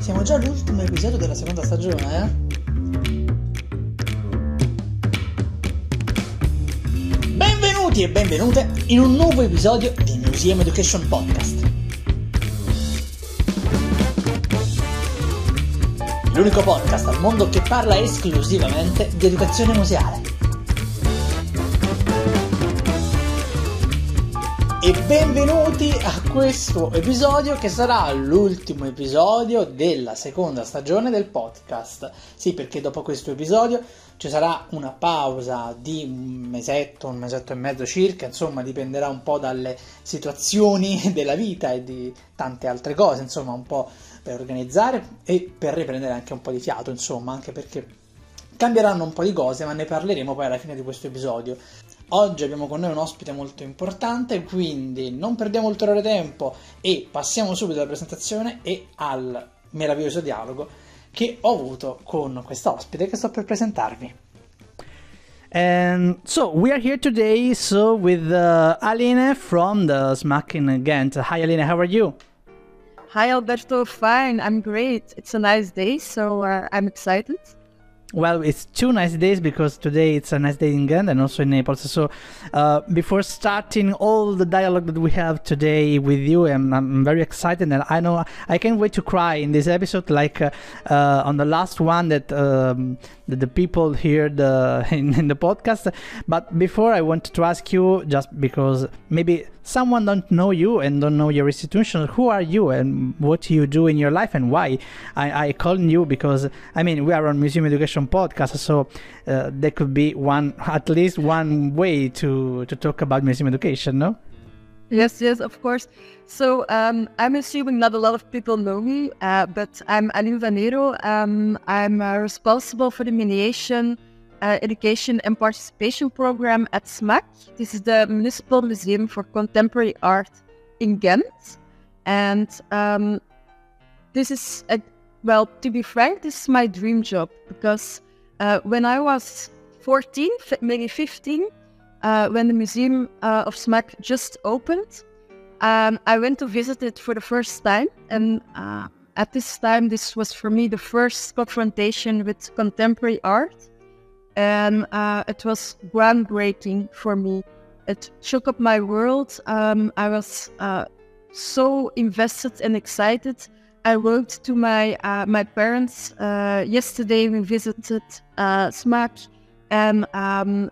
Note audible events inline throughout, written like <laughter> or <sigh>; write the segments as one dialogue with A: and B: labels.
A: Siamo già all'ultimo episodio della seconda stagione, eh? Benvenuti e benvenute in un nuovo episodio del Museum Education Podcast. L'unico podcast al mondo che parla esclusivamente di educazione museale. E benvenuti a questo episodio che sarà l'ultimo episodio della seconda stagione del podcast. Sì, perché dopo questo episodio ci sarà una pausa di un mesetto, un mesetto e mezzo circa, insomma dipenderà un po' dalle situazioni <laughs> della vita e di tante altre cose, insomma un po' per organizzare e per riprendere anche un po' di fiato, insomma, anche perché cambieranno un po' di cose, ma ne parleremo poi alla fine di questo episodio. Oggi abbiamo con noi un ospite molto importante, quindi non perdiamo ulteriore tempo e passiamo subito alla presentazione e al meraviglioso dialogo che ho avuto con questa ospite che sto per presentarvi.
B: And so we are here today, so with uh, Aline from the Smack in Ghent. Hi, Aline, how are you?
C: Hi, Alberto. Fine, I'm great. It's a nice day, so uh, I'm excited.
B: Well, it's two nice days because today it's a nice day in Ghent and also in Naples. So, uh, before starting all the dialogue that we have today with you, I'm, I'm very excited and I know I can't wait to cry in this episode, like uh, uh, on the last one that, um, that the people heard uh, <laughs> in, in the podcast. But before, I want to ask you, just because maybe someone don't know you and don't know your institution who are you and what you do in your life and why i, I call you because i mean we are on museum education podcast so uh, there could be one at least one way to to talk about museum education no
C: Yes, yes, of course. So um, I'm assuming not a lot of people know me, uh, but I'm Aline Van Nereaux. Um, I'm uh, responsible for the mediation uh, education and participation program at SMAC. This is the Municipal Museum for Contemporary Art in Ghent. And um, this is, a, well, to be frank, this is my dream job because uh, when I was 14, maybe 15, uh, when the Museum uh, of S.M.A.K. just opened, um, I went to visit it for the first time. And uh, at this time, this was for me the first confrontation with contemporary art and uh, it was groundbreaking for me. It shook up my world. Um, I was uh, so invested and excited. I wrote to my uh, my parents uh, yesterday. We visited uh, and um,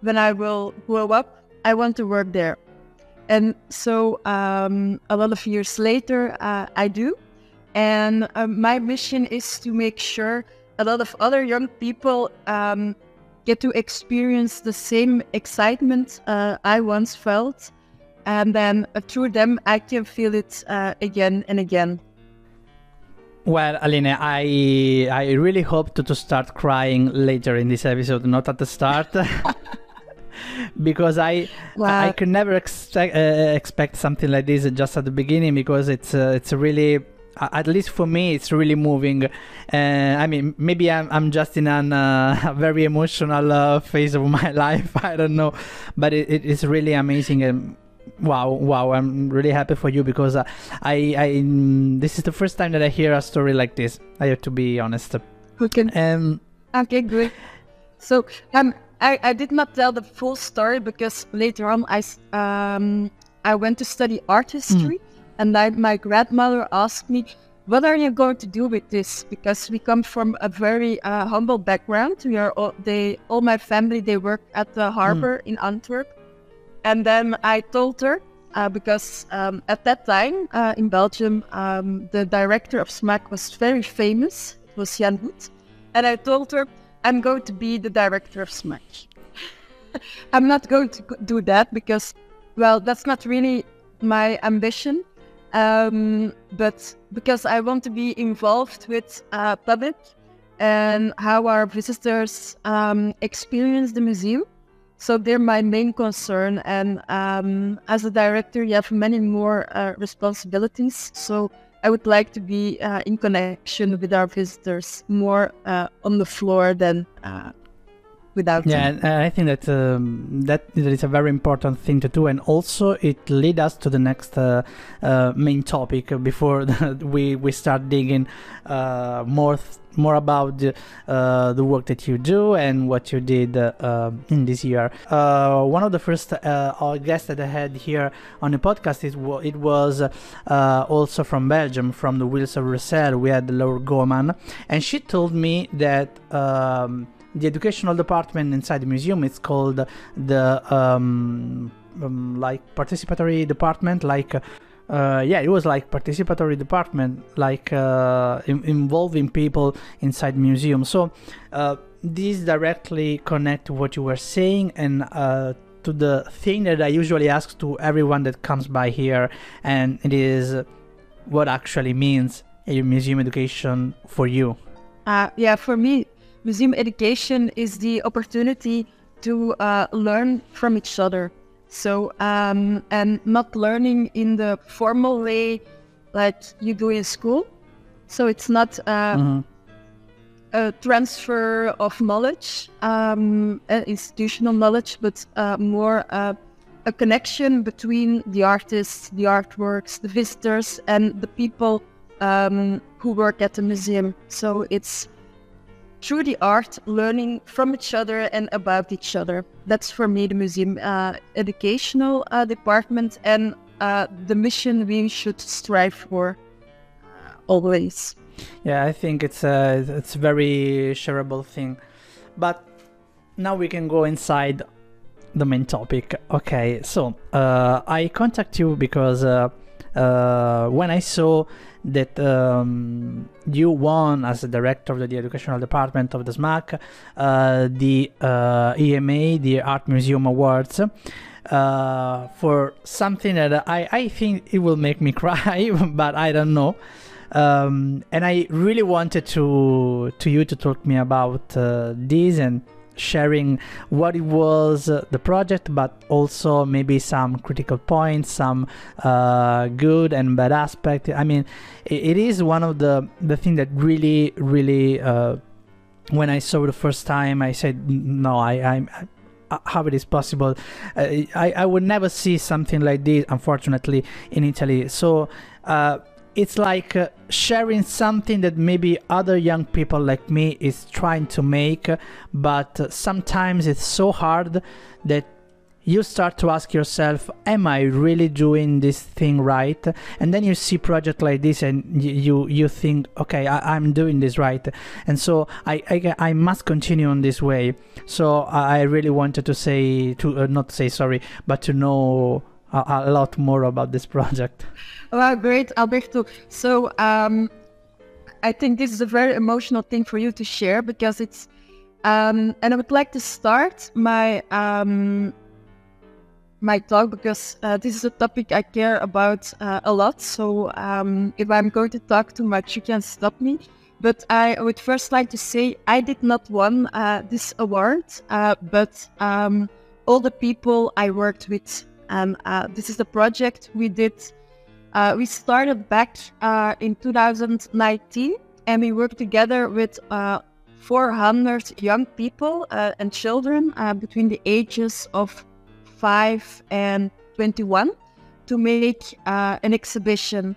C: when I will grow up, I want to work there. And so um, a lot of years later, uh, I do. And my mission is to make sure a lot of other young people um, get to experience the same excitement uh, I once felt. And then uh, through them, I can feel it uh, again and again.
B: Well, Aline, I I really hope to, to start crying later in this episode, not at the start. <laughs> because I wow. I could never expect uh, expect something like this just at the beginning because it's uh, it's really at least for me it's really moving. Uh, i mean maybe i'm, I'm just in <laughs> a uh, very emotional uh, phase of <laughs> my life. I don't know. But it, it is really amazing and wow wow. I'm really happy for you because uh, i i this is the first time that i hear a story like this i have to be honest.
C: Okay. Um okay good. So um I, I did not tell the full story because later on i um i went to study art history mm and then my grandmother asked me, what are you going to do with this? Because we come from a very uh, humble background. We are all, they, all my family, they work at the harbor mm. in Antwerp. And then I told her, uh, because um, at that time uh, in Belgium, um, the director of S.M.A.K. was very famous. It was Jan Hoet. And I told her, I'm going to be the director of SMAC. <laughs> I'm not going to do that because, well, that's not really my ambition. Um, but because I want to be involved with uh, public and how our visitors um, experience the museum. So they're my main concern. And um, as a director, you have many more uh, responsibilities. So I would like to be uh, in connection with our visitors more uh, on the floor than uh, without
B: Yeah, and I think that um, that is a very important thing to do, and also it lead us to the next uh, uh, main topic before <laughs> we we start digging uh, more th- more about the, uh, the work that you do and what you did uh, um, in this year. Uh, one of the first uh, our guests that I had here on the podcast is it was uh, also from Belgium, from the WIELS of Brussels. We had Laura Goman, and she told me that. Um, the educational department inside the museum. It's called the um, um, like participatory department like uh, yeah it was like participatory department like uh, in- involving people inside museum. So uh, these directly connect to what you were saying and uh, to the thing that i usually ask to everyone that comes by here. And it is what actually means a museum education for you.
C: Uh, yeah, for me, museum education is the opportunity to uh, learn from each other. So, um, and not learning in the formal way like you do in school. So it's not uh,
B: Mhm.
C: a transfer of knowledge, um, uh, institutional knowledge, but uh, more uh, a connection between the artists, the artworks, the visitors, and the people um, who work at the museum. So it's through the art, learning from each other and about each other. That's for me the museum uh, educational uh, department and uh, the mission we should strive for uh, always.
B: Yeah, I think it's a it's a very shareable thing. But now we can go inside the main topic. Okay, so uh, I contact you because uh, when I saw that um, you won as the director of the educational department of the S.M.A.K. uh, the uh, EMA, the Art Museum Awards. Uh, for something that I, I think it will make me <laughs> cry, but I don't know um, and I really wanted to to you to talk me about uh, this and sharing what it was uh, the project, but also maybe some critical points, some uh, good and bad aspect. I mean, it, it is one of the the thing that really really. Uh, when I saw the first time, I said, "No, I, I, I how it is possible? Uh, I, I would never see something like this, unfortunately, in Italy." So. It's like uh, sharing something that maybe other young people like me is trying to make but uh, sometimes it's so hard that you start to ask yourself am i really doing this thing right? And then you see project like this and you you think okay I, i'm doing this right. And so I, I i must continue on this way. So i I really wanted to say to uh, not say sorry but to know a, a lot more about this project <laughs>
C: Wow, great, Alberto. So um, I think this is a very emotional thing for you to share because it's, um, and I would like to start my um, my talk because uh, this is a topic I care about uh, a lot. So um, if I'm going to talk too much, you can stop me. But I would first like to say I did not won uh, this award, uh, but um, all the people I worked with. And uh, this is the project we did. Uh, we started back uh, in 2019 and we worked together with uh, 400 young people uh, and children uh, between the ages of 5 and 21 to make an exhibition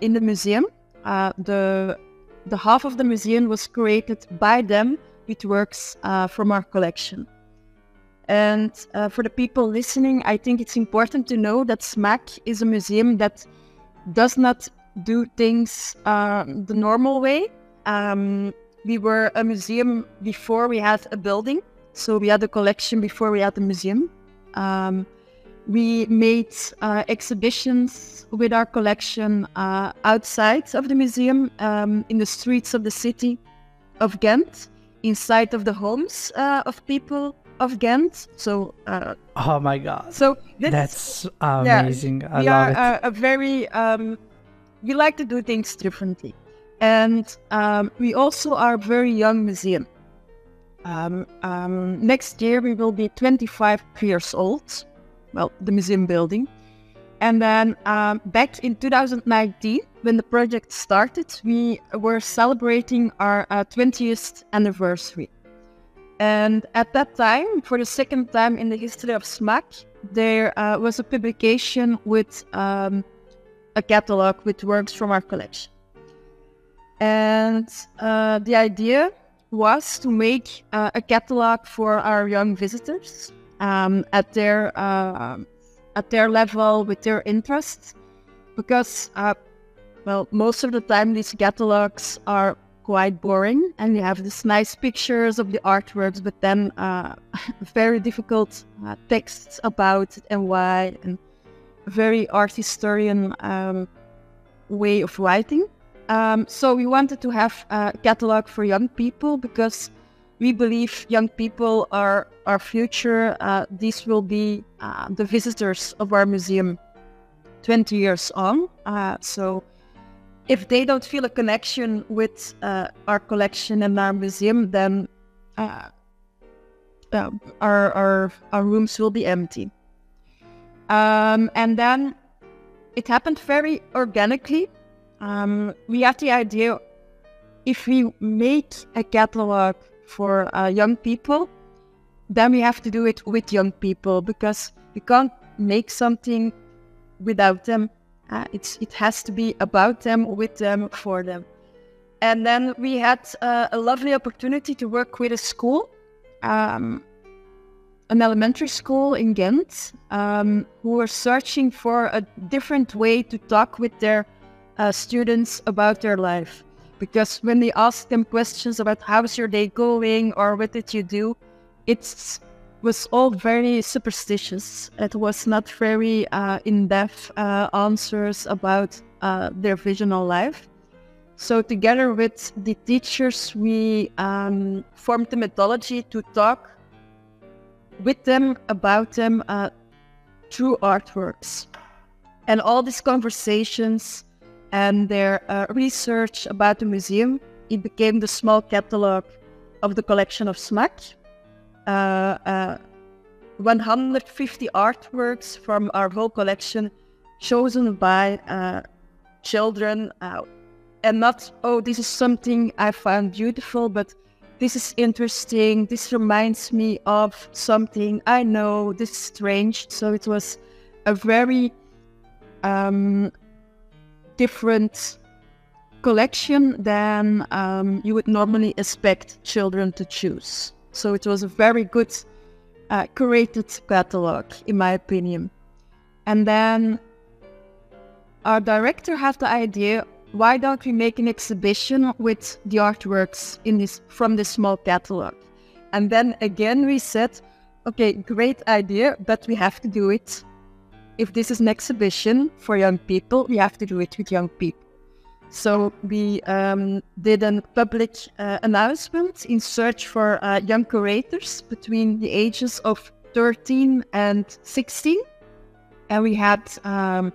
C: in the museum. The, the half of the museum was created by them with works from our collection. And uh, for the people listening, I think it's important to know that S.M.A.K. is a museum that does not do things uh, the normal way. Um, we were a museum before we had a building, so we had a collection before we had a museum. Um, we made uh, exhibitions with our collection uh, outside of the museum, um, in the streets of the city of Ghent, inside of the homes uh, of people of Ghent. So, uh,
B: oh my god.
C: so this,
B: that's amazing. I
C: we
B: love
C: are A, a very um, we like to do things differently. And um, we also are a very young museum. Um, um, next year we will be 25 years old well the museum building. And then um, back in 2019 when the project started we were celebrating our uh, 20th anniversary And at that time, for the second time in the history of S.M.A.K., there uh, was a publication with um, a catalog with works from our collection. And uh, the idea was to make uh, a catalog for our young visitors um, at their uh, at their level with their interests, because uh, well, most of the time these catalogs are quite boring and you have these nice pictures of the artworks, but then uh, <laughs> very difficult uh, texts about it and why, and very art historian um, way of writing. Um, so we wanted to have a catalog for young people because we believe young people are our future. Uh, these will be uh, the visitors of our museum 20 years on. Uh, so if they don't feel a connection with uh, our collection and our museum, then uh, uh, our, our, our rooms will be empty. Um, and then it happened very organically. Um, we had the idea if we make a catalog for uh, young people, then we have to do it with young people because we can't make something without them. Uh, it's it has to be about them, with them, for them. And then we had uh, a lovely opportunity to work with a school, um, an elementary school in Ghent, um, who were searching for a different way to talk with their uh, students about their life. Because when they ask them questions about how's your day going or what did you do, it's was all very superstitious. It was not very uh, in-depth uh, answers about uh, their vision of life. So together with the teachers, we um, formed a methodology to talk with them about them uh, through artworks. And all these conversations and their uh, research about the museum, it became the small catalog of the collection of S.M.A.K., 150 artworks from our whole collection chosen by uh, children and not oh this is something i found beautiful but this is interesting. This reminds me of something i know. This is strange. So it was a very um, different collection than um, you would normally expect children to choose so it was a very good uh, curated catalog, in my opinion. And then our director had the idea why don't we make an exhibition with the artworks in this from this small catalog? And then again we said, okay, great idea, but we have to do it. If this is an exhibition for young people, we have to do it with young people. So we um, did a public uh, announcement in search for uh, young curators between the ages of 13 and 16. And we had um,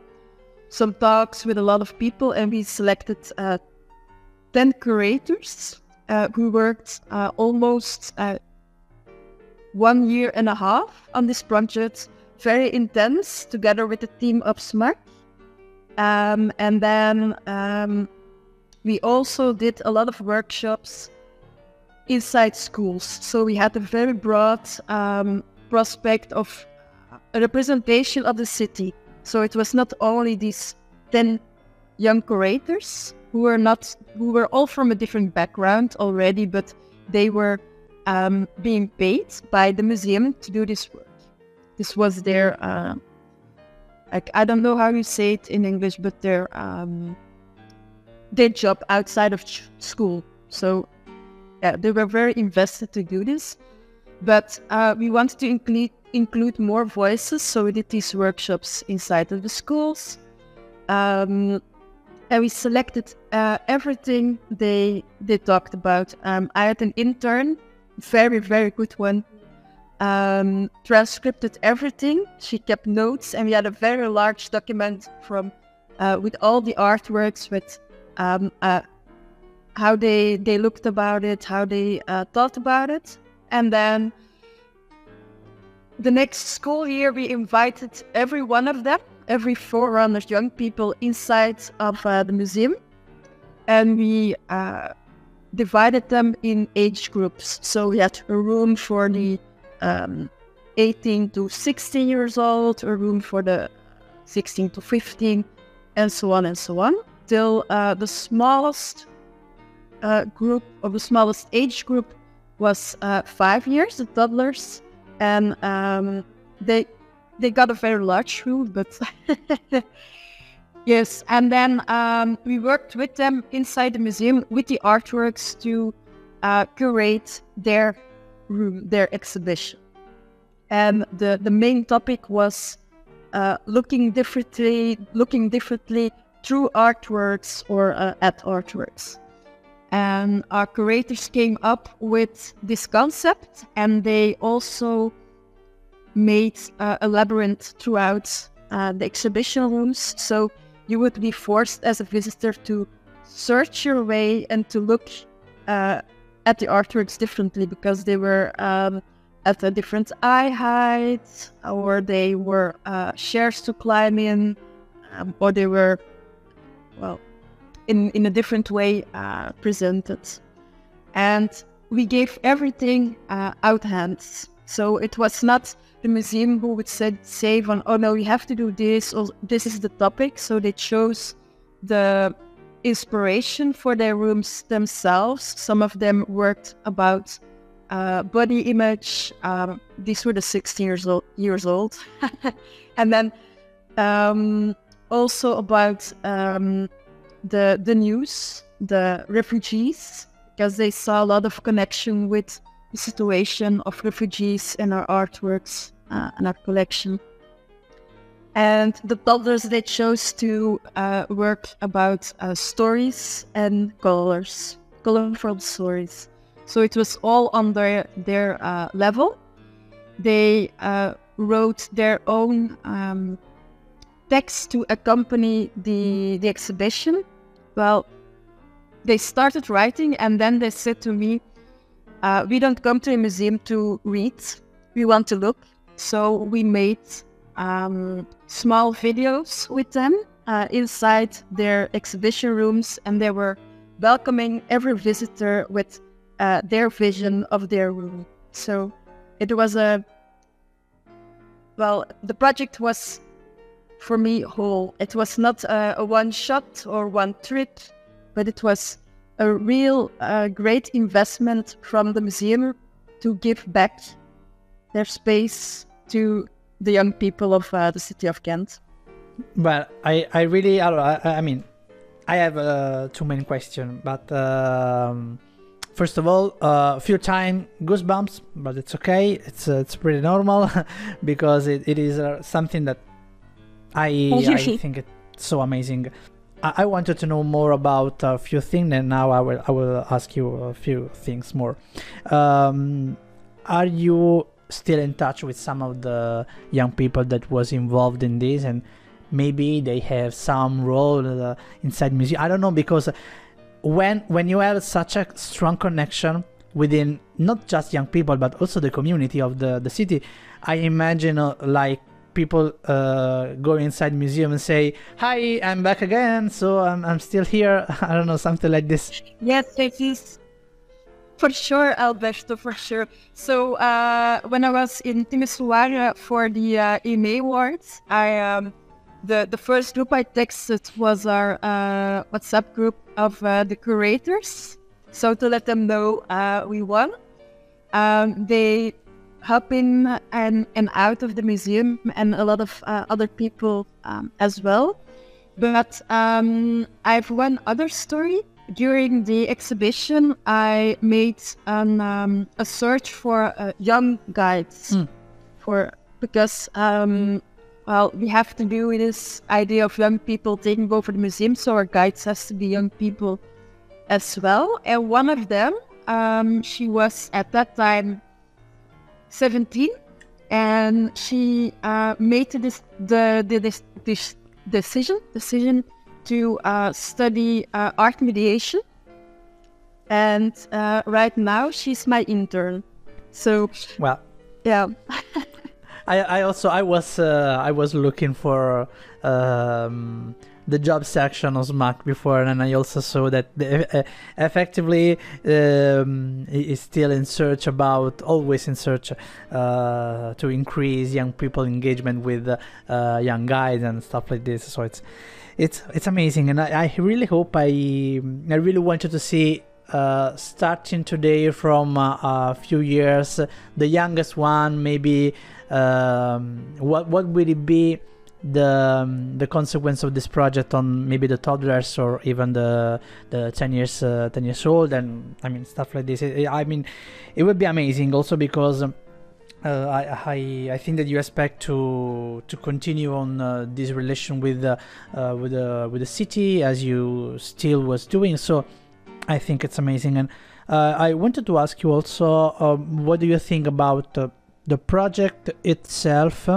C: some talks with a lot of people, and we selected uh, 10 curators uh, who worked uh, almost uh, one year and a half on this project, very intense, together with the team of SMAC. Um, and then um, we also did a lot of workshops inside schools. So we had a very broad um, prospect of a representation of the city. So it was not only these 10 young curators who were not who were all from a different background already, but they were um, being paid by the museum to do this work. This was their uh, like I don't know how you say it in English, but um, their job outside of school. So yeah, they were very invested to do this. But uh, we wanted to include include more voices, so we did these workshops inside of the schools. Um, and we selected uh, everything they they talked about. Um, I had an intern, very very good one, um, transcribed everything. She kept notes, and we had a very large document from uh, with all the artworks, with um, uh, how they they looked about it, how they uh, thought about it, and then the next school year we invited every one of them, every 400 young people inside of uh, the museum, and we uh, divided them in age groups. So we had a room for the um, 18 to 16 years old, a room for the 16 to 15, and so on and so on, till uh, the smallest uh, group or the smallest age group was uh, five years, the toddlers, and um, they they got a very large room, but <laughs> yes. And then um, we worked with them inside the museum with the artworks to uh, curate their room, their exhibition. And the the main topic was uh, looking differently, looking differently through artworks or uh, at artworks. And our curators came up with this concept, and they also made uh, a labyrinth throughout uh, the exhibition rooms. So you would be forced as a visitor to search your way and to look uh, at the artworks differently because they were um, at a different eye height, or they were uh, shares to climb in, um, or they were, well, in, in a different way uh, presented. And we gave everything uh, out hands. So it was not the museum who would say, say on, oh no, you have to do this, or this is the topic. So they chose the inspiration for their rooms themselves. Some of them worked about uh, body image. Um, these were the 16 years old, years old. <laughs> and then um, also about um, the the news, the refugees, because they saw a lot of connection with the situation of refugees in our artworks uh, and our collection. And the toddlers they chose to uh, work about uh, stories and colors, colorful stories. So it was all on their their uh, level. They uh, wrote their own um, text to accompany the the exhibition well, they started writing and then they said to me, uh, We don't come to a museum to read, we want to look. So we made um, small videos with them uh, inside their exhibition rooms and they were welcoming every visitor with uh, their vision of their room. So it was a well, the project was for me whole. It was not a, a one shot or one trip, but it was a real uh, great investment from the museum to give back their space to the young people of uh, the city of Ghent.
B: Well, I, I really, I, I mean, I have uh, two main questions, but um, first of all, a uh, few time goosebumps, but it's okay. It's uh, it's pretty normal <laughs> because it, it is uh, something that I I <laughs> think it's so amazing. I, I wanted to know more about a few things, and now I will I will ask you a few things more. Um, are you still in touch with some of the young people that was involved in this, and maybe they have some role uh, inside museum? I don't know because when when you have such a strong connection within not just young people but also the community of the the city, I imagine uh, like people uh, go inside museum and say, "Hi, I'm back again, so I'm I'm still here." <laughs> I don't know, something like this.
C: Yes, it is for sure, Alberto, for sure. So uh, when I was in Timisoara for the uh, EMA Awards, I um, the the first group I texted was our uh, WhatsApp group of uh, the curators. So to let them know uh, we won. Um, they hop in and, and out of the museum and a lot of uh, other people um, as well. But um, I have one other story. During the exhibition, I made an, um, a search for uh, young guides mm. for because um, well we have to do with this idea of young people taking over the museum, so our guides has to be young people as well. And one of them, um, she was at that time 17 and she uh, made this, the, the this, this decision decision to uh, study uh, art mediation. And uh, right now she's my intern. So
B: well
C: yeah. <laughs>
B: I, I also I was uh, I was looking for um, the job section of S.M.A.K. before, and I also saw that the, uh, effectively um, is still in search about always in search uh, to increase young people engagement with uh, young guys and stuff like this. So it's it's it's amazing, and I, I really hope I I really wanted to see uh, starting today from uh, a few years, the youngest one, maybe um, what what will it be the um, the consequence of this project on maybe the toddlers or even the the 10 years uh, 10 years old and I mean stuff like this. I mean, it would be amazing also because. Uh, I, I I think that you expect to to continue on uh, this relation with uh, with the with the city as you still was doing. So I think it's amazing. And uh, I wanted to ask you also um, what do you think about the project itself?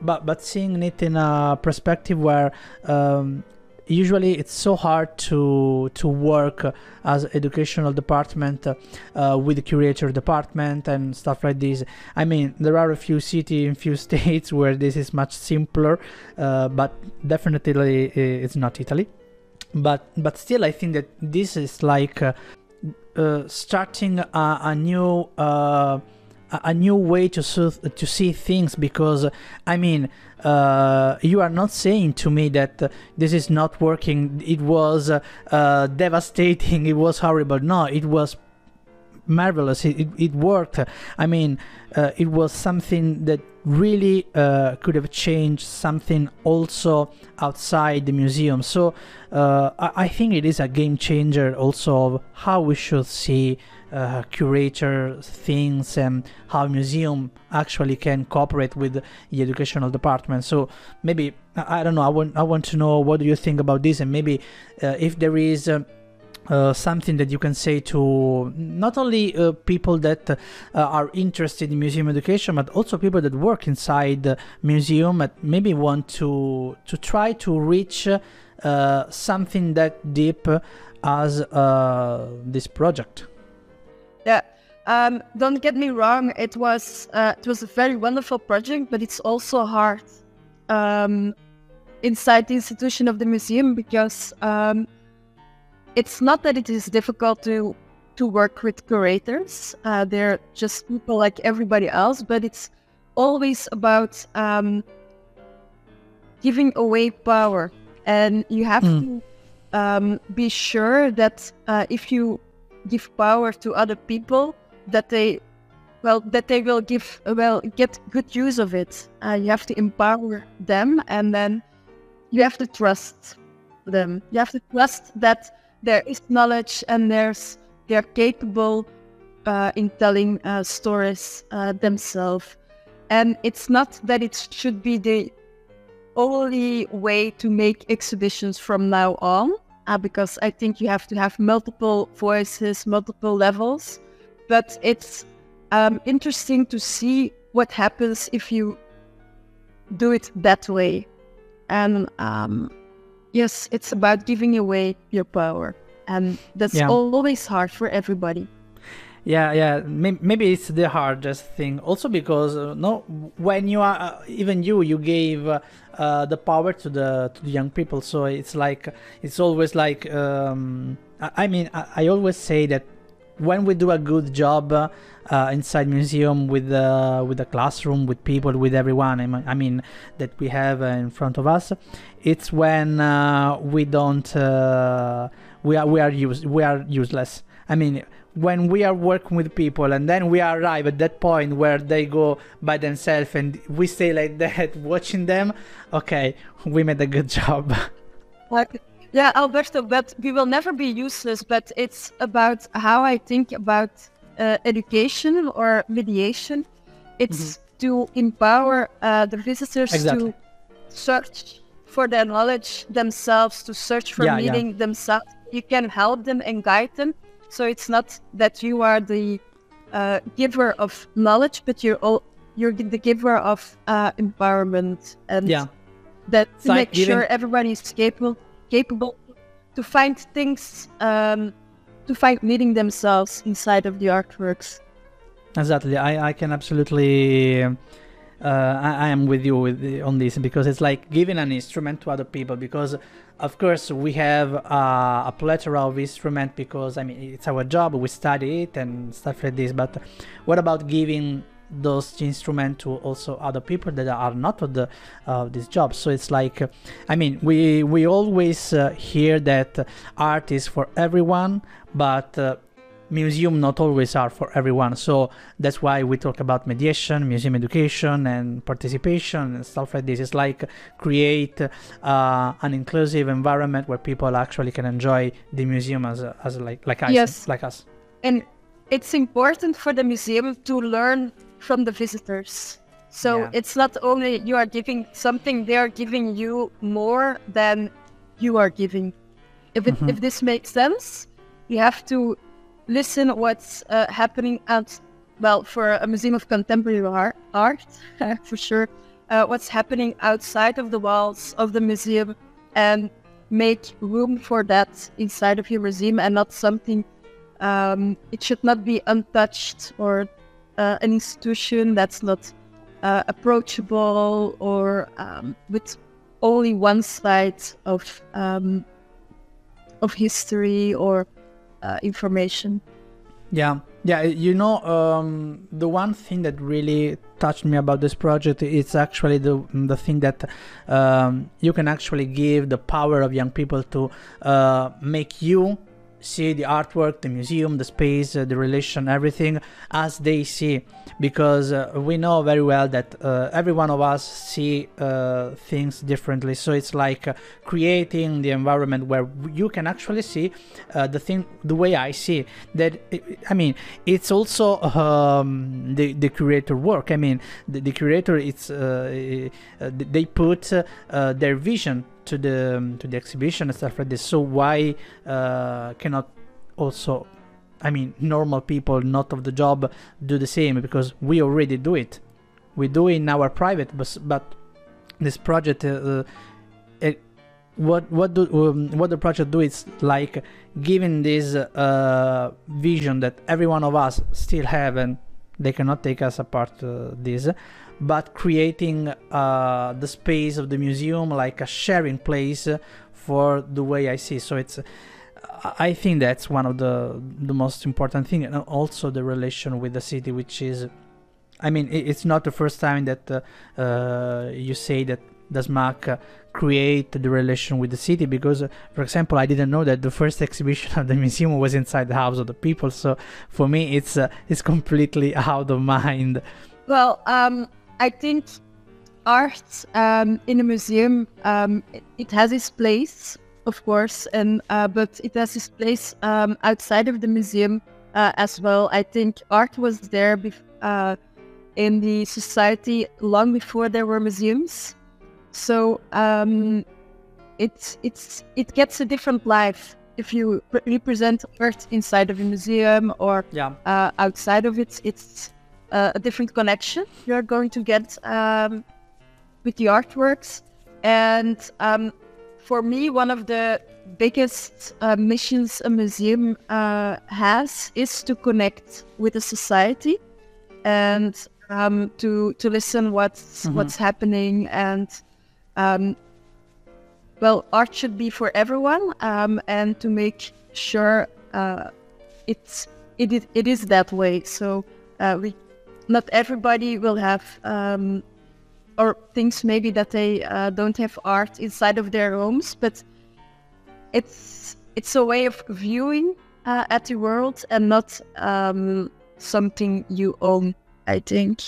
B: But but seeing it in a perspective where um, usually it's so hard to to work as educational department uh, with the curator department and stuff like this. I mean there are a few cities in few <laughs> states where this is much simpler uh, but definitely it's not italy. But but still i think that this is like uh, uh starting a, a new uh, a new way to to see things because I mean uh, you are not saying to me that uh, this is not working. It was uh, devastating. It was horrible. No, it was marvelous. It, it, it worked. I mean, uh, it was something that really uh, could have changed something also outside the museum. So uh, I, I, think it is a game changer also of how we should see uh, curator things and how museum actually can cooperate with the educational department. So maybe I, don't know. I want I want to know what do you think about this and maybe uh, if there is. Uh, uh, something that you can say to not only uh, people that uh, are interested in museum education, but also people that work inside the museum and maybe want to to try to reach uh, something that deep as uh, this project.
C: Yeah. Um, don't get me wrong. It was it was a very wonderful project, but it's also hard um, inside the institution of the museum because um, it's not that it is difficult to to work with curators. Uh, they're just people like everybody else, but it's always about um, giving away power, and you have mm. to um, be sure that uh, if you give power to other people, that they well that they will give well get good use of it. Uh, you have to empower them, and then you have to trust them. You have to trust that there is knowledge and there's they're capable uh, in telling uh, stories uh, themselves. And it's not that it should be the only way to make exhibitions from now on, uh, because I think you have to have multiple voices, multiple levels. But it's um, interesting to see what happens if you do it that way. And um, Yes, it's about giving away your power. And that's yeah. always hard for everybody.
B: Yeah, yeah. Maybe it's the hardest thing. Also because uh, no, when you are uh, even you, you gave uh, uh, the power to the to the young people. So it's like it's always like. Um, I, I mean, I, I always say that when we do a good job uh, inside museum with the with the classroom with people with everyone I mean that we have uh, in front of us it's when uh, we don't uh, we are we are use, we are useless I mean when we are working with people and then we arrive at that point where they go by themselves and we stay like <laughs> that watching them okay we made a good job <laughs>
C: like yeah, Alberto, but we will never be useless. But it's about how I think about uh, education or mediation. It's mm-hmm. to empower uh, the visitors exactly. to search for their knowledge themselves, to search for yeah, meaning yeah. themselves. You can help them and guide them. So it's not that you are the uh, giver of knowledge, but you're all, you're the giver of uh, empowerment and yeah. that to make sure everybody is capable capable to find things, um, to find meaning themselves inside of the artworks.
B: Exactly, I, I can absolutely uh, I, I am with you with the, on this because it's like giving an instrument to other people because of course we have uh, a plethora of instrument because I mean it's our job. We study it and stuff like this. But what about giving those instruments to also other people that are not of the uh, this job? So it's like i mean we we always uh, hear that art is for everyone but uh, museum not always are for everyone so that's why we talk about mediation museum education and participation and stuff like this it's like create uh, an inclusive environment where people actually can enjoy the museum as, a, as a, like like us
C: Yes.
B: like us
C: and it's important for the museum to learn from the visitors. So
B: Yeah.
C: it's not only you are giving something, they are giving you more than you are giving. If it, if this makes sense, you have to listen what's uh, happening at well for a museum of contemporary ar- art <laughs> for sure uh, what's happening outside of the walls of the museum and make room for that inside of your museum and not something um, it should not be untouched or uh, an institution that's not uh, approachable or um, with only one side of um, of history or uh, information.
B: Yeah, yeah. You know, um, the one thing that really touched me about this project is actually the the thing that um, you can actually give the power of young people to uh, make you see the artwork, the museum, the space, uh, the relation, everything as they see, because uh, we know very well that uh, every one of us see uh, things differently. So it's like uh, creating the environment where you can actually see uh, the thing the way I see. That I mean, it's also um, the the creator work. I mean, the, the creator it's they put their vision to the um, to the exhibition and stuff like this. So why uh, cannot also, I mean, normal people not of the job do the same because we already do it. We do in our private, but but this project. Uh, it, what what do um, what the project do is like giving this uh, vision that every one of us still have and they cannot take us apart uh, this but creating uh, the space of the museum like a sharing place for the way I see. So it's, I think that's one of the the most important thing, and also the relation with the city, which is, I mean, it's not the first time that uh, uh, you say that Dasmak uh, create the relation with the city because, uh, for example, I didn't know that the first <laughs> exhibition of the museum was inside the house of the people. So for me, it's uh, it's completely <laughs> out of mind.
C: Well, um, I think art um, in a museum um, it, has its place, of course, and uh, but it has its place um, outside of the museum uh, as well. I think art was there uh, in the society long before there were museums, so um, it's it's it gets a different life if you re- represent art inside of a museum or
B: Yeah.
C: uh, outside of it. It's uh, a different connection you're going to get um, with the artworks. And um, for me, one of the biggest uh, missions a museum uh, has is to connect with the society and um, to to listen what's what's happening and um, well, art should be for everyone, um, and to make sure uh, it's it is, it is that way. So uh, we, not everybody will have um, or thinks maybe that they uh, don't have art inside of their homes, but it's it's a way of viewing uh, at the world and not um, something you own. I think.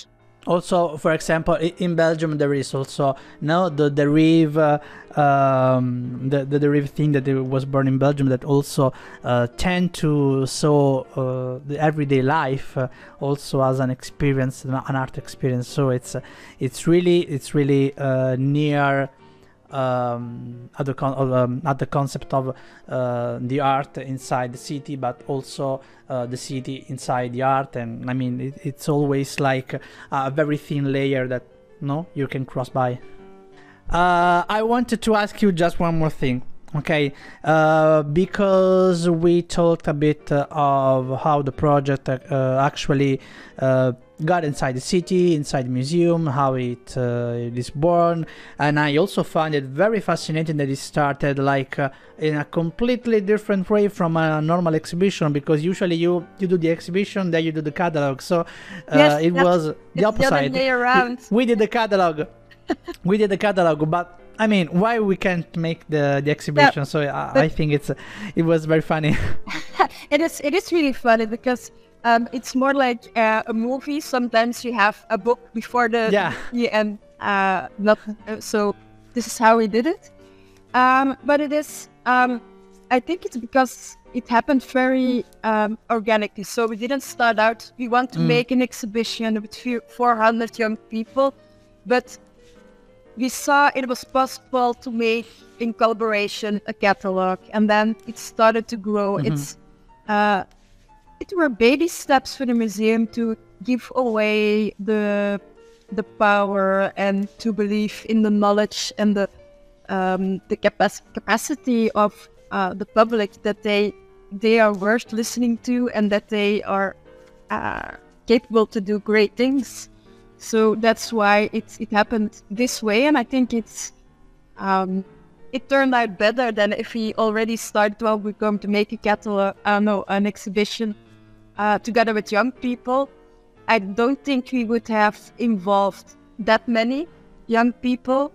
B: Also, for example, in Belgium there is also now the the Rive, uh, um, the, the the Rive thing that was born in Belgium that also uh, tend to show uh, the everyday life uh, also as an experience, an art experience. So it's it's really it's really uh, near um, the con- um, concept of uh, the art inside the city, but also uh, the city inside the art. And I mean, it, it's always like a very thin layer that no you can cross by. Uh, I wanted to ask you just one more thing. Okay, uh, because we talked a bit uh, of how the project uh, actually uh, got inside the city, inside the museum, how it, uh, it is born, and I also found it very fascinating that it started like uh, in a completely different way from a normal exhibition because usually you you do the exhibition, then you do the catalog. So uh,
C: Yes,
B: it was the
C: the
B: opposite.
C: way around.
B: We did the catalog. <laughs> we did the catalog, but I mean, why we can't make the the exhibition? so I, I think it's it was very funny. <laughs>
C: it is it is really funny because um, it's more like uh, a movie. Sometimes you have a book before the
B: Yeah.
C: the end. Uh, not uh, so. This is how we did it. Um, but it is. Um, I think it's because it happened very um, organically. So we didn't start out. We want to make an exhibition with few- 400 young people, but we saw it was possible to make in collaboration a catalog and then it started to grow it's uh, it were baby steps for the museum to give away the the power and to believe in the knowledge and the um, the capac- capacity of uh, the public that they they are worth listening to and that they are uh, capable to do great things. So that's why it it happened this way, and I think it's um, it turned out better than if we already started. Well, we're going to make a catalog, uh, no, an exhibition uh, together with young people. I don't think we would have involved that many young people,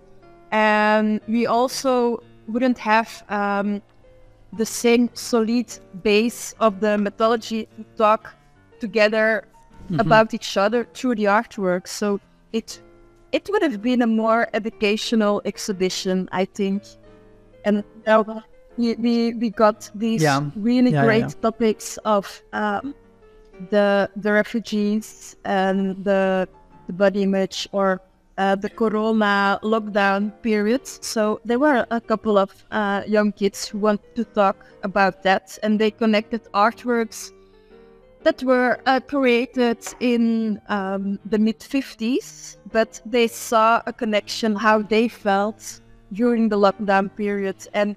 C: and we also wouldn't have um, the same solid base of the mythology to talk together about each other through the artwork. So it it would have been a more educational exhibition, I think. And uh, we, we we got these
B: Yeah.
C: really
B: yeah,
C: great
B: yeah.
C: topics of um, the the refugees and the the body image or uh, the corona lockdown periods. So there were a couple of uh, young kids who wanted to talk about that, and they connected artworks that were uh, created in um, the mid 50s, but they saw a connection how they felt during the lockdown period. And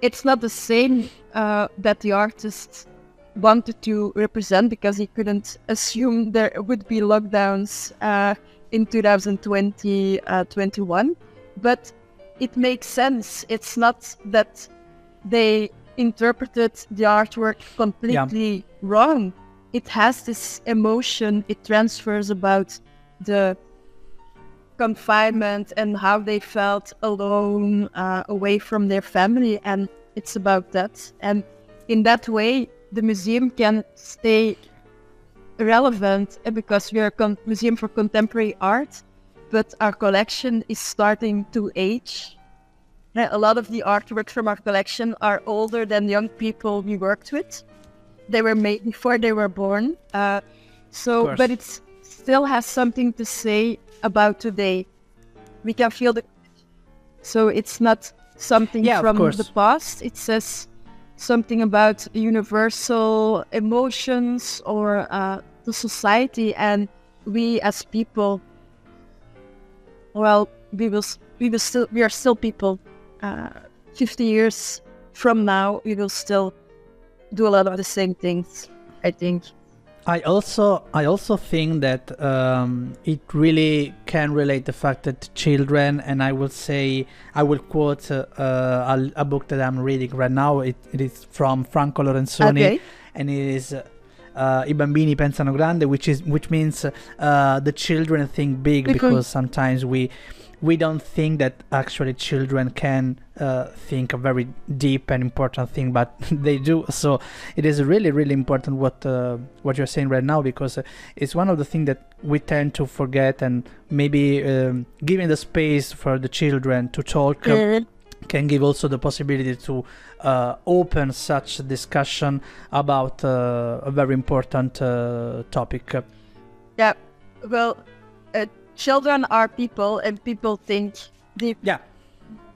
C: it's not the same uh, that the artist wanted to represent because he couldn't assume there would be lockdowns uh, in 2020 uh, 21 but it makes sense. It's not that they interpreted the artwork completely wrong. It has this emotion. It transfers about the confinement and how they felt alone uh, away from their family and it's about that. And in that way the museum can stay relevant uh, because we are a con- museum for contemporary art but our collection is starting to age. Uh, a lot of the artworks from our collection are older than young people we worked with. They were made before they were born uh, so but it still has something to say about today. We can feel the so it's not something
B: Yeah,
C: from the past. It says something about universal emotions or uh, the society and we as people well we will we will still we are still people. Uh, 50 years from now we will still do a lot of the same things i think
B: I also I also think that um, it really can relate the fact that children and I will say I will quote uh, uh, a, a book that I'm reading right now. It, it is from Franco Lorenzoni
C: Okay.
B: and it is uh, I bambini pensano grande, which is which means uh, the children think big
C: Because-
B: because sometimes we we don't think that actually children can uh, think a very deep and important thing, but <laughs> they do. So it is really, really important what uh, what you're saying right now because uh, it's one of the things that we tend to forget, and maybe um, giving the space for the children to talk uh, can give also the possibility to uh, open such discussion about uh, a very important uh, topic.
C: yeah well uh, children are people and people think they
B: Yeah,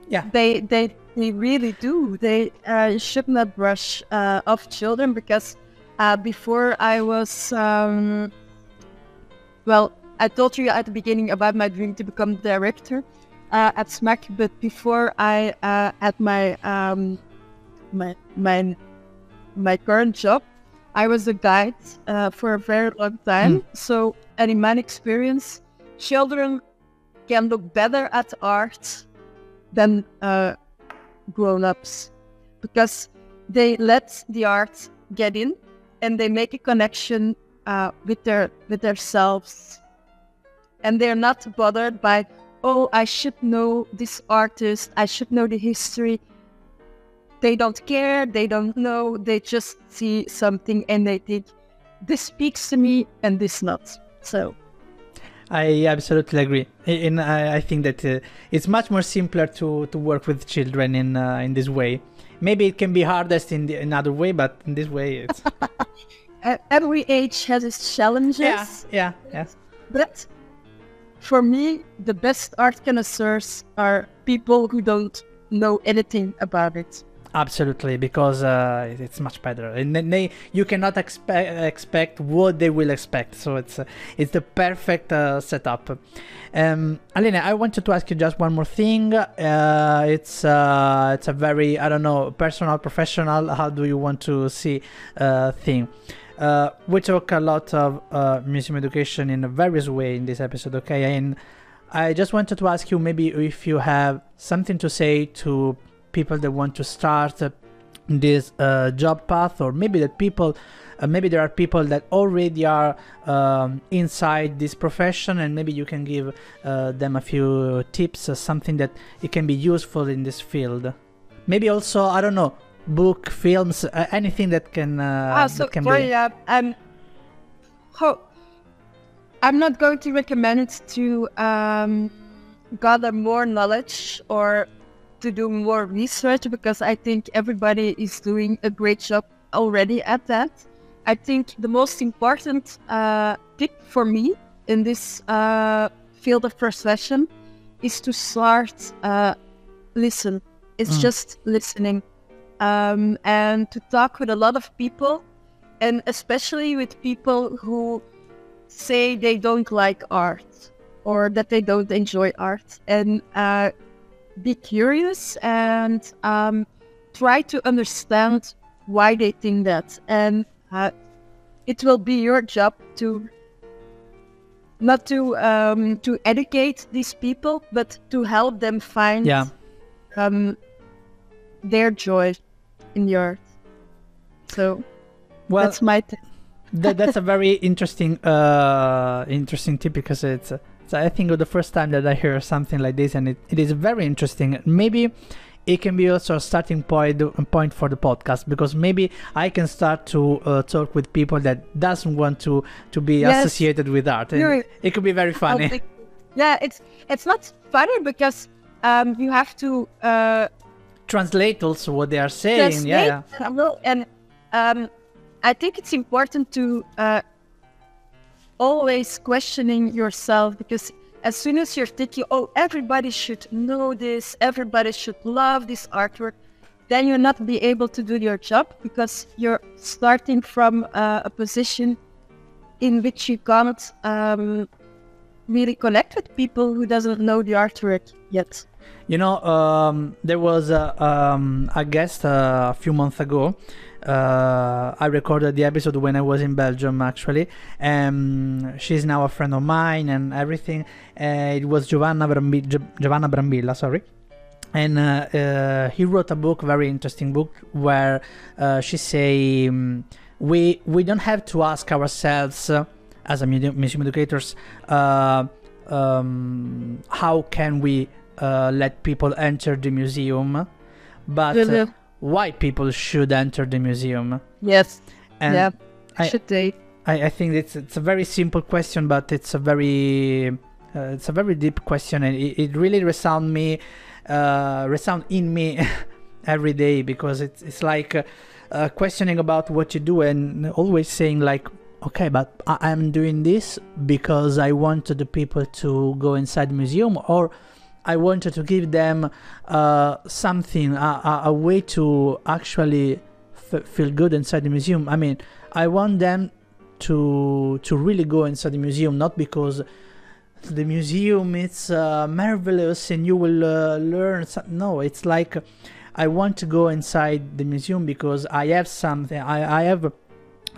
B: yeah.
C: they they they really do they uh, should not brush uh, off children because uh, before i was um, well i told you at the beginning about my dream to become director uh, at S.M.A.K. but before i uh, had my um, my my my current job I was a guide uh, for a very long time. So, and in my experience, children can look better at art than uh, grown-ups because they let the art get in and they make a connection uh, with their with themselves. And they're not bothered by oh i should know this artist. I should know the history they don't care they don't know they just see something and they think this speaks to me and this not so
B: I absolutely agree, and I, think that uh, it's much more simpler to, to work with children in uh, in this way. Maybe it can be hardest in the, another way, but in this way, it's <laughs>
C: every age has its challenges
B: yeah, yeah, yeah.
C: but for me the best art connoisseurs are people who don't know anything about it
B: Absolutely, because uh, it's much better, and they you cannot expect expect what they will expect. So it's uh, it's the perfect uh, setup. Um, Alina, I wanted to ask you just one more thing. Uh, it's uh, it's a very I don't know personal, professional. How do you want to see uh, thing? We talk a lot of museum education in a various way in this episode. Okay, and I just wanted to ask you maybe if you have something to say to people that want to start uh, this uh, job path or maybe that people uh, maybe there are people that already are um, inside this profession and maybe you can give uh, them a few tips uh, something that it can be useful in this field. Maybe also i don't know book films uh, anything that can uh,
C: ah, so
B: that can be
C: yeah, um, ho- I'm not going to recommend to um, gather more knowledge or to do more research because I think everybody is doing a great job already at that. I think the most important uh, tip for me in this uh, field of profession is to start uh, listen. It's
B: Mm.
C: just listening um, and to talk with a lot of people, and especially with people who say they don't like art or that they don't enjoy art, and uh, be curious and um, try to understand why they think that, and uh, it will be your job to not to um, to educate these people, but to help them find
B: yeah.
C: um, their joy in the art. So
B: well
C: that's my
B: that, that's a very interesting uh interesting tip because it's, uh, it's i think the first time that i hear something like this and it, it is very interesting maybe it can be also a starting point point for the podcast because maybe i can start to uh, talk with people that doesn't want to to be
C: Yes.
B: associated with art and it could be very funny
C: think- <laughs> yeah, it's it's not funny because um, you have to uh,
B: translate also what they are saying yeah, yeah.
C: Well, and um, I think it's important to uh, always questioning yourself because as soon as you're thinking, oh, everybody should know this, everybody should love this artwork, then you're not be able to do your job because you're starting from uh, a position in which you can't um, really connect with people who doesn't know the artwork yet.
B: You know, um, there was a, um, a guest uh, a few months ago. Uh, I recorded the episode when I was in Belgium, actually. Um, she's now a friend of mine and everything. Uh, it was Giovanna, Brambi- Gio- Giovanna Brambilla, sorry. And uh, uh, he wrote a book, very interesting book, where uh, she say um, we we don't have to ask ourselves uh, as a museum, educators um, how can we let people enter the museum, but why people should enter the museum.
C: yes,
B: And
C: yeah,
B: I-
C: should they?
B: I, I think it's it's a very simple question, but it's a very uh, it's a very deep question, and it, it really resound me uh, resound in me <laughs> every day because it's it's like uh, uh, questioning about what you do and always saying like okay but I- i'm doing this because i wanted the people to go inside the museum or i wanted to give them uh, something a, a, way to actually feel good inside the museum i mean i want them to to really go inside the museum not because the museum is uh, marvelous and you will uh, learn some- no it's like i want to go inside the museum because i have something i, I have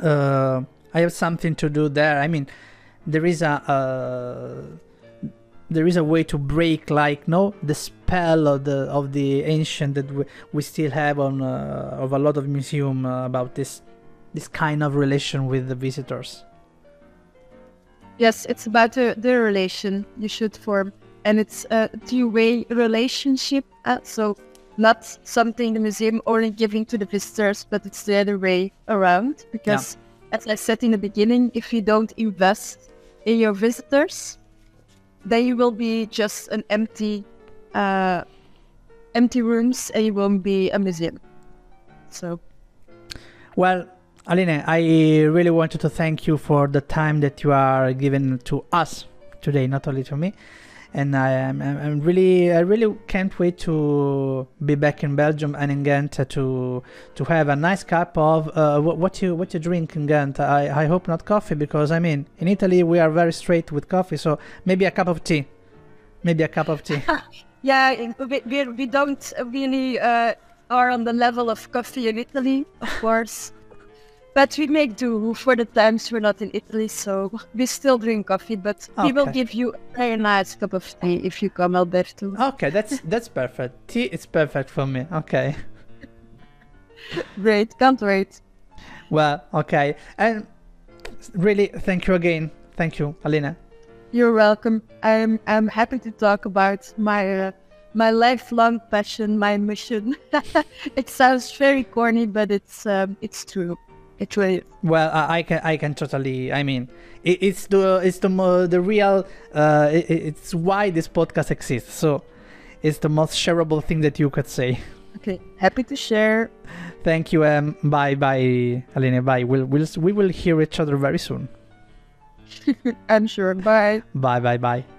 D: uh, I have something to do there. I mean, there is a there is a way to break like no the spell of the of the ancient that we, we still have on uh, of a lot of museum uh, about this this kind of relation with the visitors.
C: Yes, it's about the, the relation you should form, and it's a two-way relationship. Uh, so not something the museum only giving to the visitors, but it's the other way around. Because, yeah. as I said in the beginning, if you don't invest in your visitors, then you will be just an empty, uh, empty rooms, and you won't be a museum. So,
D: well, Aline, I really wanted to thank you for the time that you are giving to us today, not only to me and I am I'm really I really can't wait to be back in Belgium and in Ghent to to have a nice cup of uh, what, what you what you drink in Ghent. I I hope not coffee because I mean in Italy we are very straight with coffee, so maybe a cup of tea, maybe a cup of tea. <laughs>
C: yeah, we, we, we don't really uh, are on the level of coffee in Italy, of course. But we make do for the times we're not in Italy, so we still drink coffee. But okay. we will give you a very nice cup of tea if you come, Alberto.
D: Okay, that's that's perfect. Tea is perfect for me. Okay.
C: Great, can't wait.
D: Well, okay, and really, thank you again. Thank you, Alina.
C: You're welcome. I'm I'm happy to talk about my. Uh, my lifelong passion, my mission. <laughs> it sounds very corny, but it's um, it's true. It really.
D: Well, I, I can I can totally. I mean, it, it's the it's the the real. Uh, it, it's why this podcast exists. So, it's the most shareable thing that you could say.
C: Okay, happy to share.
D: Thank you. Um, bye, bye, Aline. Bye. We'll, we'll we will hear each other very soon. <laughs>
C: I'm sure. Bye.
D: Bye, bye, bye.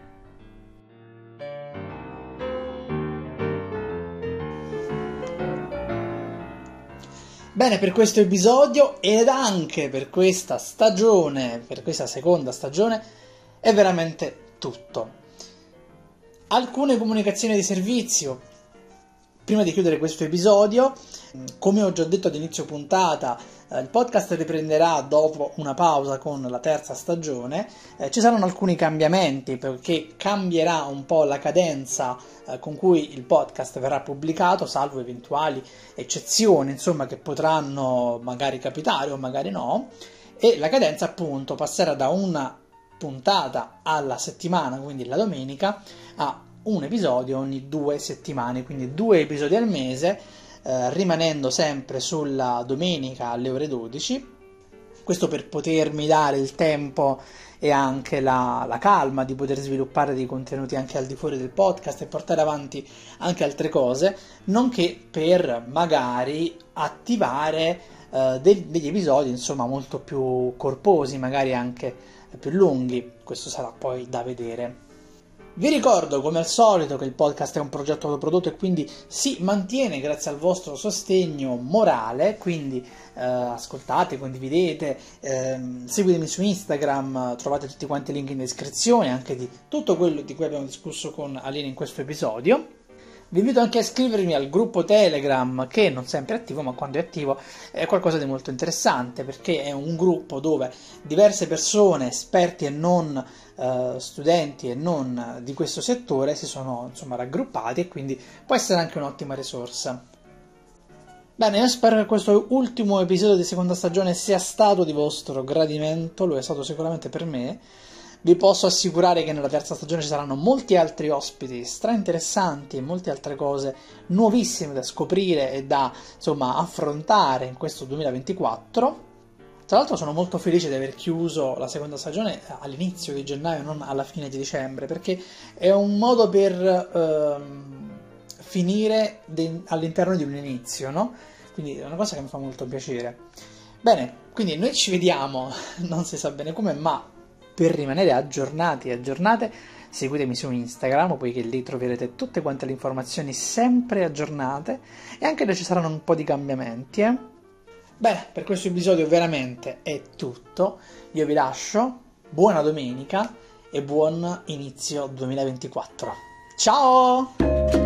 B: Bene, per questo episodio ed anche per questa stagione, per questa seconda stagione, è veramente tutto. Alcune comunicazioni di servizio. Prima di chiudere questo episodio, come ho già detto ad inizio puntata, il podcast riprenderà dopo una pausa con la terza stagione. Eh, ci saranno alcuni cambiamenti perché cambierà un po' la cadenza eh, con cui il podcast verrà pubblicato, salvo eventuali eccezioni, insomma, che potranno magari capitare o magari no. E la cadenza appunto passerà da una puntata alla settimana, quindi la domenica, a un episodio ogni due settimane, quindi due episodi al mese eh, rimanendo sempre sulla domenica alle ore 12. Questo per potermi dare il tempo e anche la, la, calma di poter sviluppare dei contenuti anche al di fuori del podcast e portare avanti anche altre cose, nonché per magari attivare eh, dei, degli episodi insomma molto più corposi, magari anche più lunghi. Questo sarà poi da vedere. Vi ricordo come al solito che il podcast è un progetto autoprodotto e quindi si mantiene grazie al vostro sostegno morale, quindi eh, ascoltate, condividete, eh, seguitemi su Instagram, trovate tutti quanti i link in descrizione anche di tutto quello di cui abbiamo discusso con Aline in questo episodio. Vi invito anche a iscrivermi al gruppo Telegram che non sempre è attivo, ma quando è attivo è qualcosa di molto interessante perché è un gruppo dove diverse persone, esperti e non eh, studenti e non di questo settore, si sono insomma raggruppati e quindi può essere anche un'ottima risorsa. Bene, io spero che questo ultimo episodio di seconda stagione sia stato di vostro gradimento, lo è stato sicuramente per me. Vi posso assicurare che nella terza stagione ci saranno molti altri ospiti stra interessanti e molte altre cose nuovissime da scoprire e da insomma affrontare in questo 2024. Tra l'altro sono molto felice di aver chiuso la seconda stagione all'inizio di gennaio, non alla fine di dicembre, perché è un modo per ehm, finire de- all'interno di un inizio, no? Quindi è una cosa che mi fa molto piacere. Bene, quindi noi ci vediamo, <laughs> non si sa bene come, ma per rimanere aggiornati e aggiornate, seguitemi su Instagram, poiché lì troverete tutte quante le informazioni sempre aggiornate e anche lì ci saranno un po' di cambiamenti. Eh? Bene, per questo episodio veramente è tutto. Io vi lascio, buona domenica e buon inizio 2024. Ciao!